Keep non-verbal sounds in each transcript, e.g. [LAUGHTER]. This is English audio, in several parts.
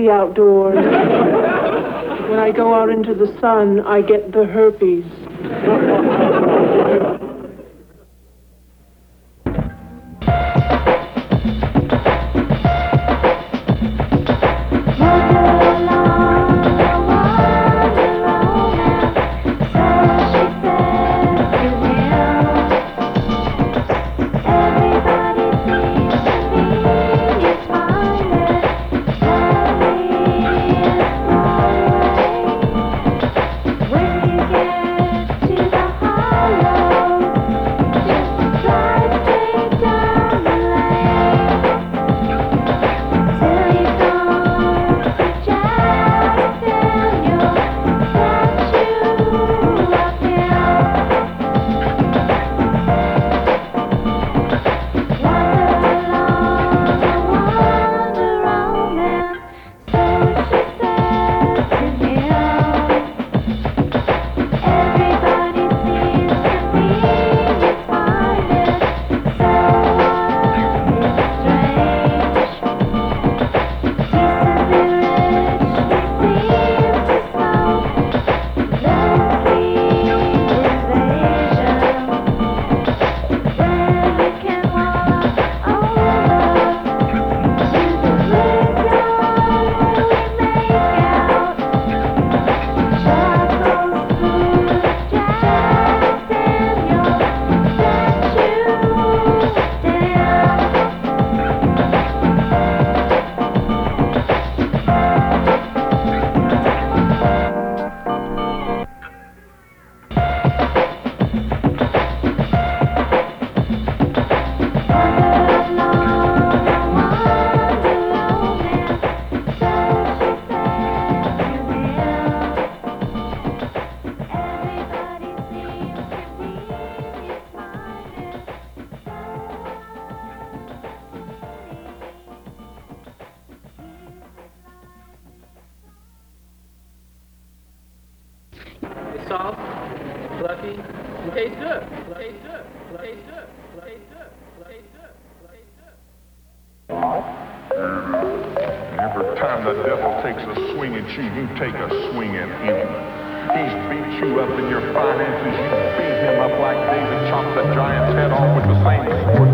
the outdoors. [LAUGHS] when I go out into the sun, I get the herpes. soft, fluffy, and tastes good. Tastes good. Tastes good. Tastes good. Tastes good. Tastes every time the devil takes a swing at you, you take a swing at him. He's beat you up in your finances. You beat him up like David chopped the giant's head off with the same sword.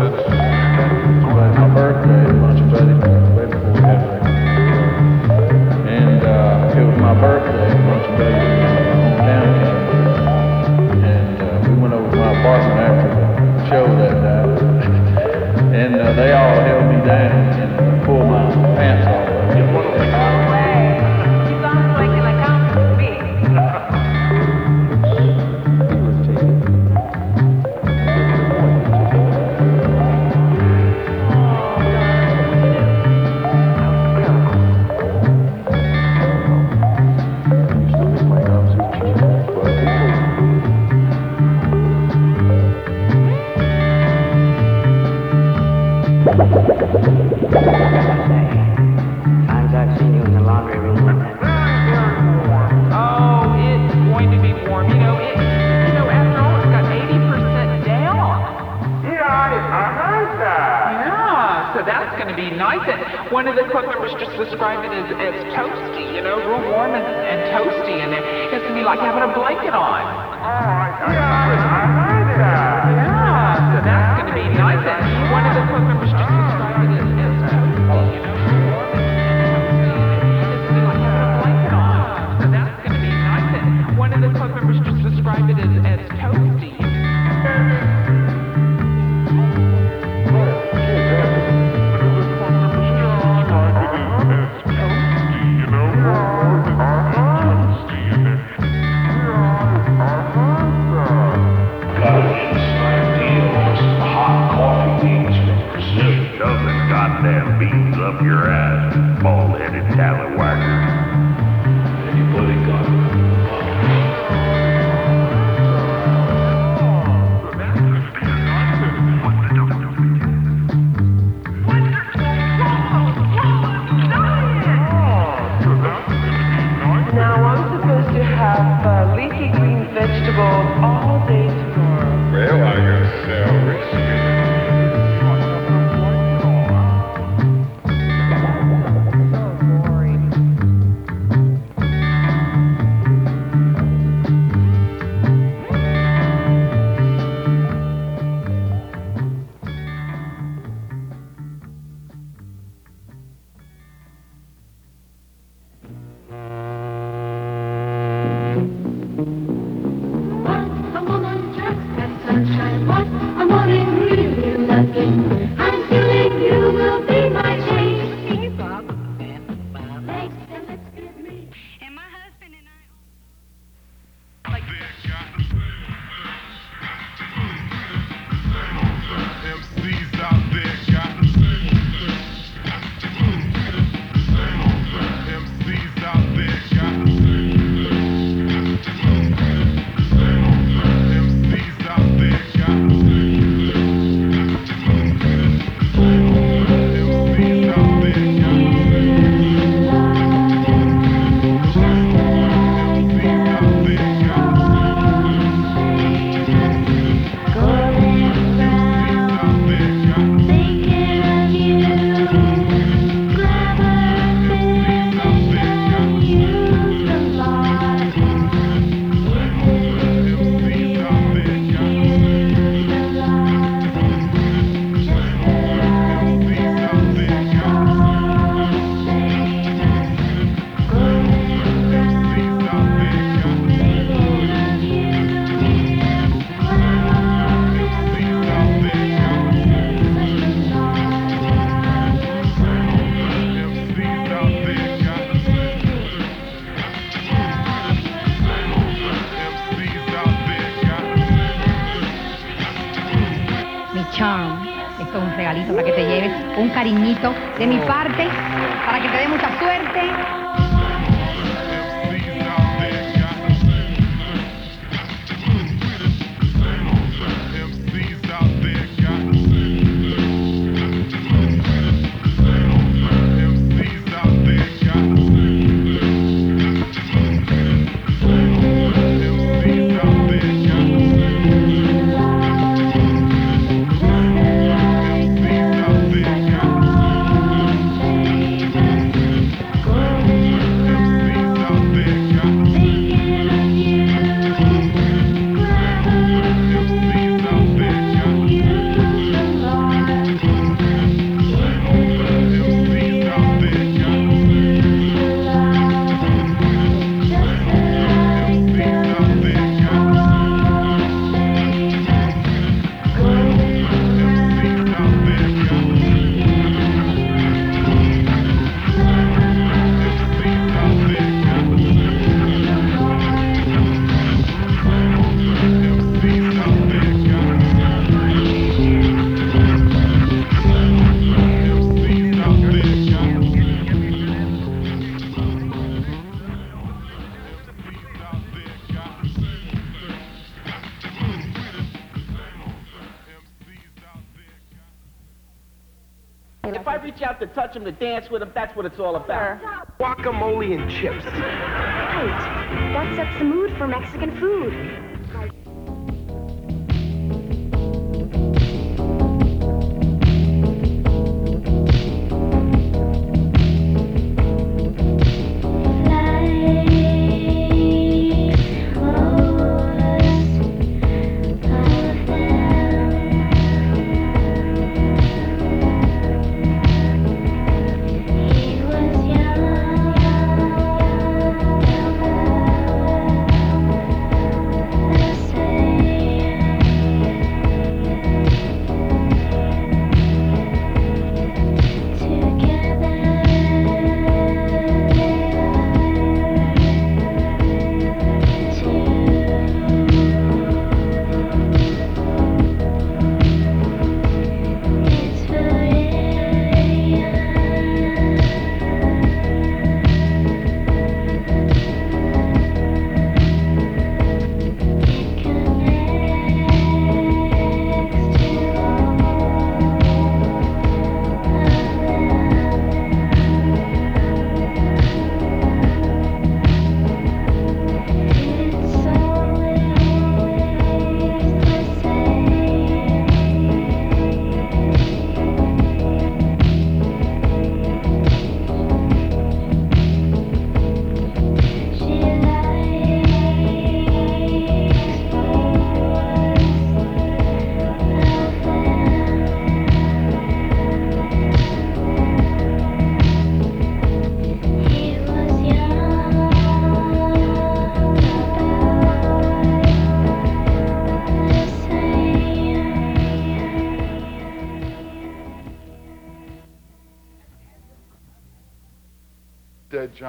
Touch him, to dance with him, that's what it's all about. Guacamole and chips. Right. That sets the mood for Mexican food.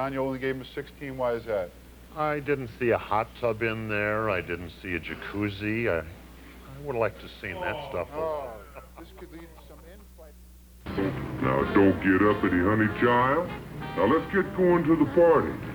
John, you only gave him a 16. Why is that? I didn't see a hot tub in there. I didn't see a jacuzzi. I, I would like to have seen that oh, stuff. Oh, this could lead to some infight. Now don't get uppity, honey child. Now let's get going to the party.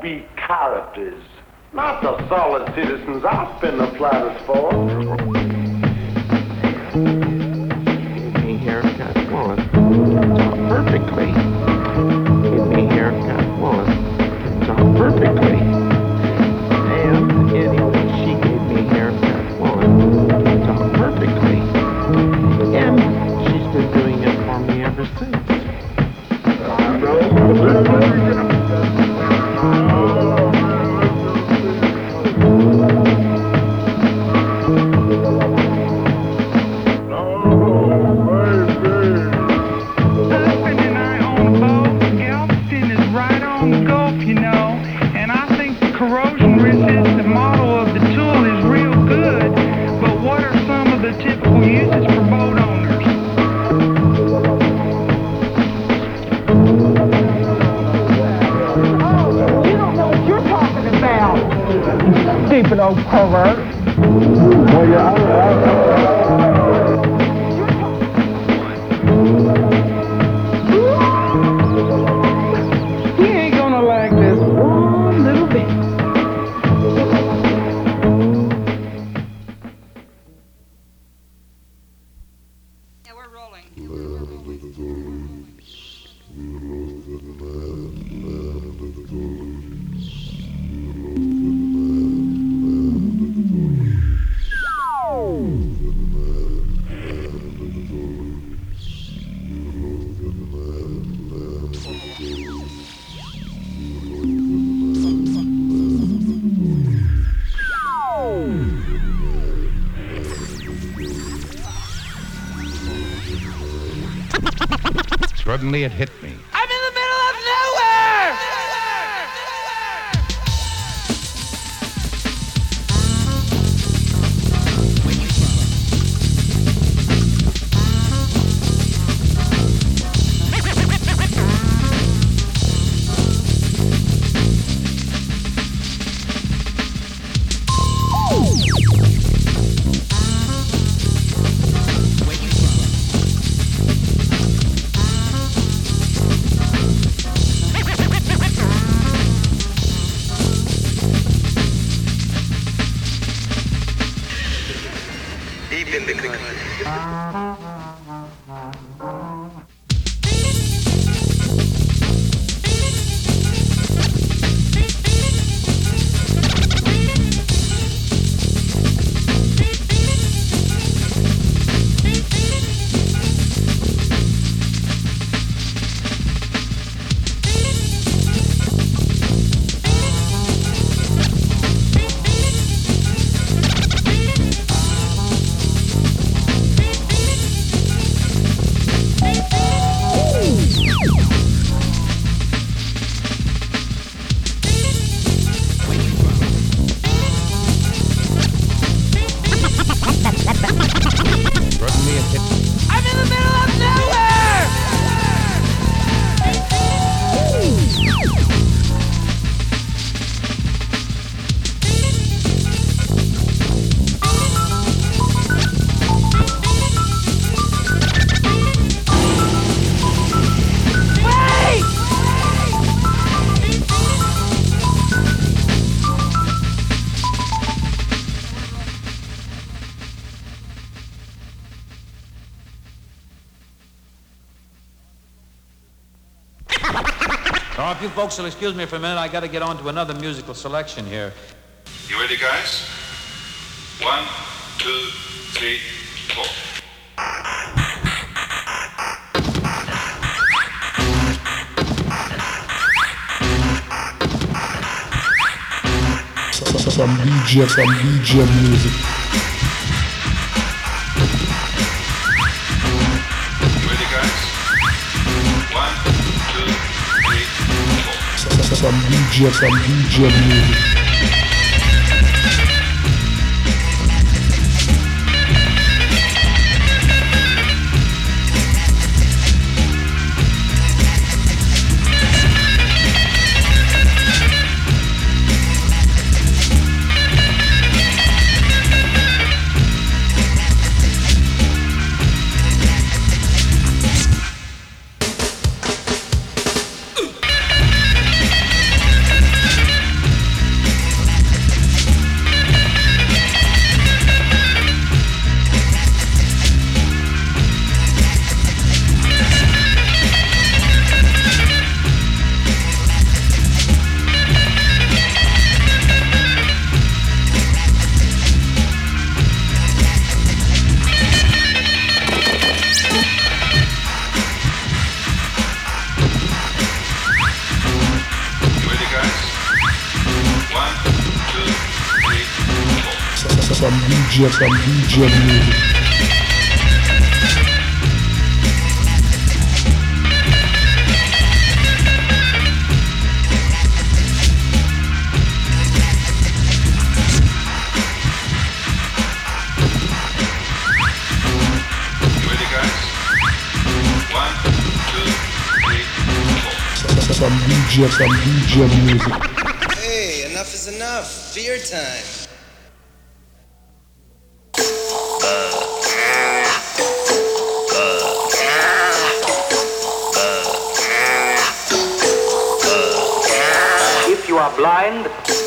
be characters, not the solid citizens I've been the platters for. it hit folks will excuse me for a minute. I got to get on to another musical selection here. You ready, guys? One, two, three, four. some DJ, some DJ music. some DJ, some DJ music. DJ from DJ Music. From DJ, some DJ Music. Hey, enough is enough. Fear time. And.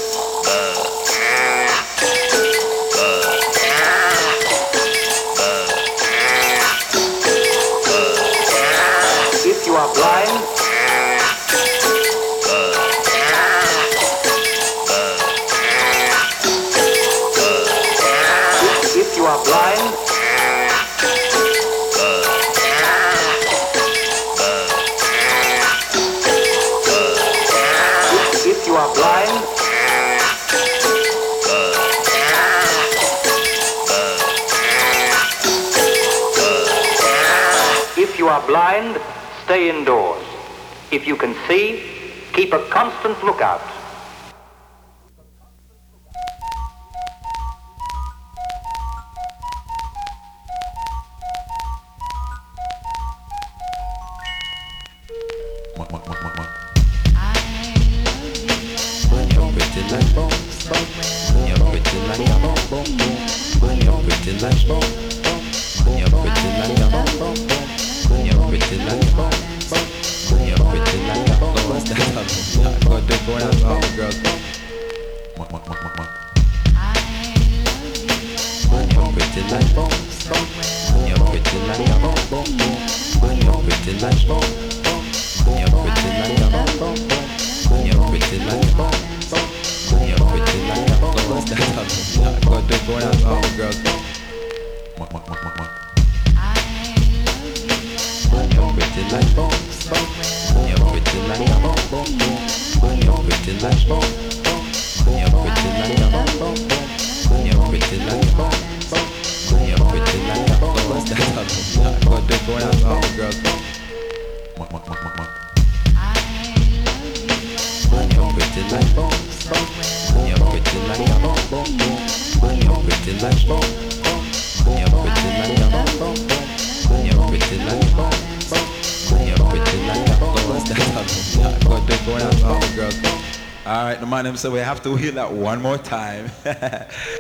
If you are blind, stay indoors. If you can see, keep a constant lookout. and so we have to hear that one more time. [LAUGHS]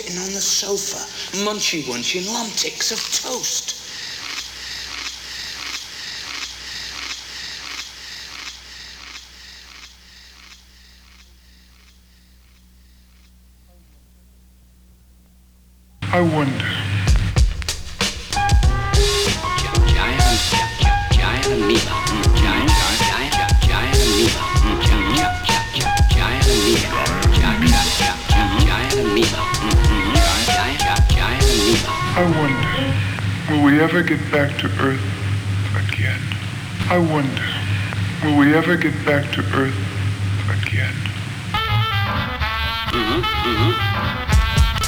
sitting on the sofa, munchy wunching lumtics of toast. I wonder. Will we ever get back to Earth again? I wonder, will we ever get back to Earth again? Mm-hmm, mm-hmm.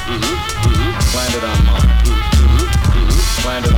Mm-hmm, mm-hmm. Landed on Mars. Mm-hmm, mm-hmm. mm-hmm. Landed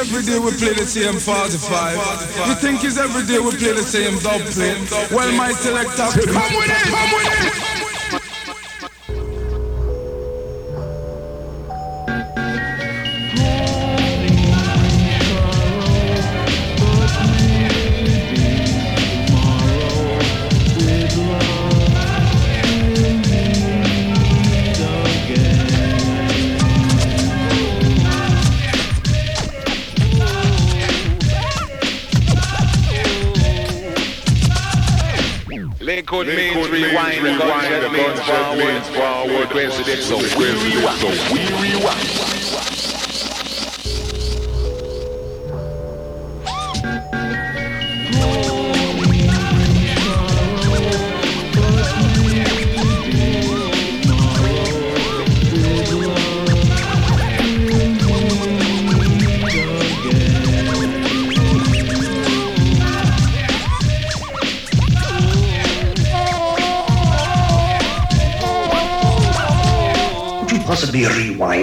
every day we play the same 45? You think it's every day we play the same dub plate? Well, my selector, come with it, come with it. Forward, coincidence, so we rewind, so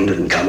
rewind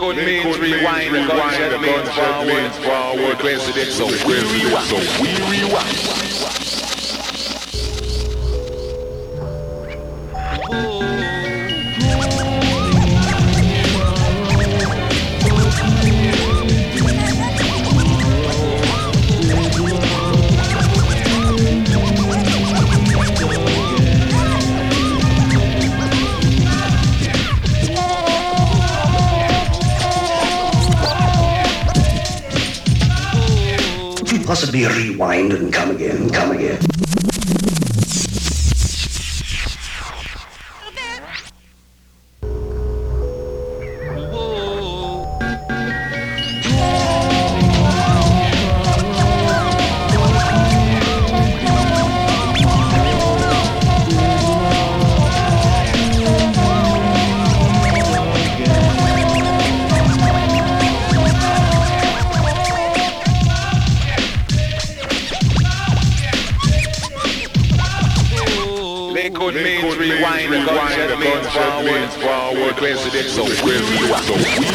Lakewood means rewind, the gunshot means forward, forward, coincidence, so we rewind, so we rewind. Possibly rewind and come again, come again. Forward, coincidence, so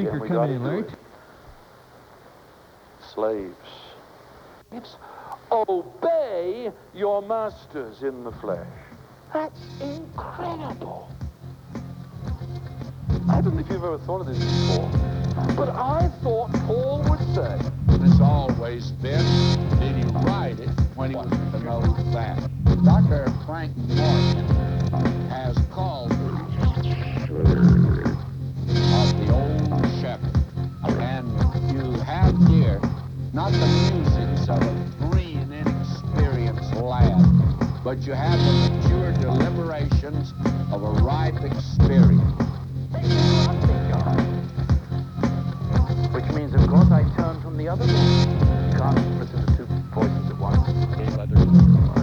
speaker we coming gotta in late. it. Slaves. It's obey your masters in the flesh. That's incredible. I don't know if you've ever thought of this before, but I thought Paul would say, It's always been. Did he write it when he was to know that? Dr. Frank Morgan has called of the old shepherd. And you have here not the musings of a green, inexperienced lad, but you have the mature deliberations of a ripe experience. which means, of course, I turn from the other one. You can't listen to two voices at once.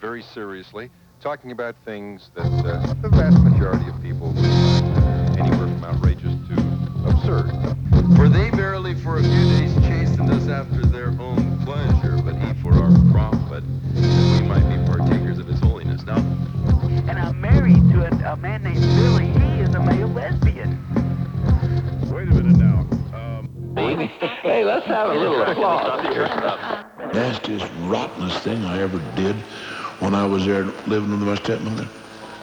Very seriously, talking about things that uh, the vast majority of people would find anywhere from outrageous to absurd. For they verily for a few days chastened us after their own pleasure, but he for our profit, that we might be partakers of his holiness. Now, And I'm married to a, a man named Billy. He is a male lesbian. Wait a minute now. hey, let's have a little [LAUGHS] applause here. Nastiest, rottenest thing I ever did when I was there living with my stepmother.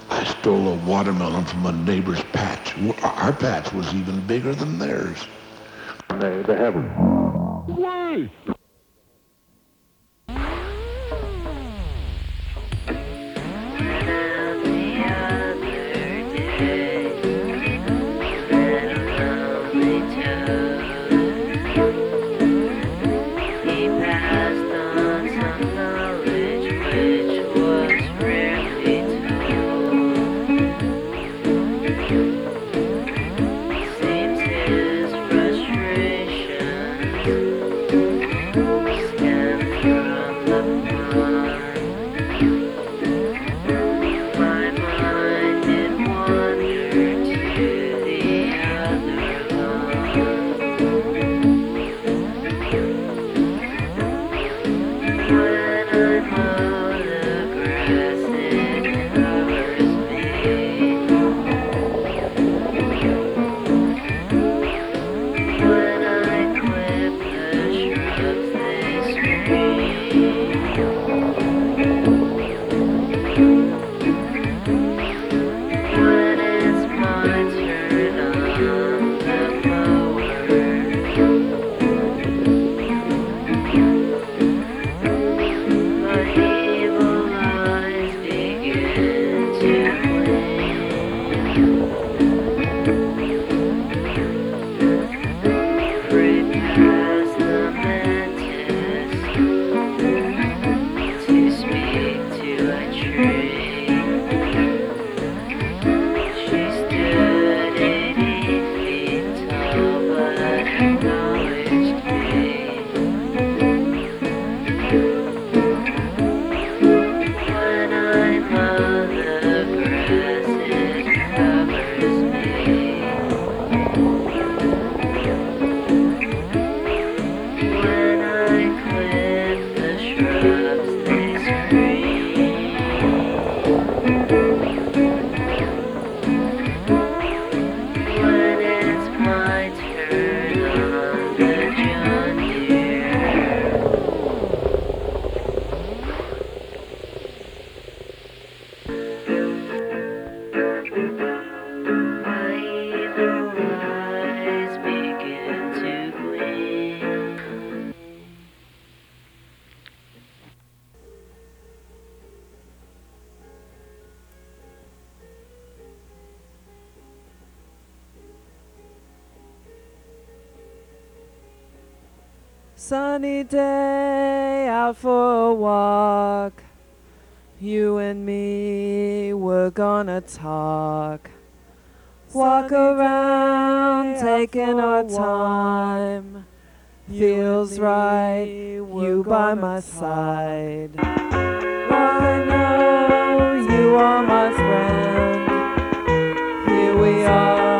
I stole a watermelon from a neighbor's patch. Our patch was even bigger than theirs. They, they have Why? Gonna talk. Walk around, taking our time. Feels right, you by my side. I know you are my friend. Here we are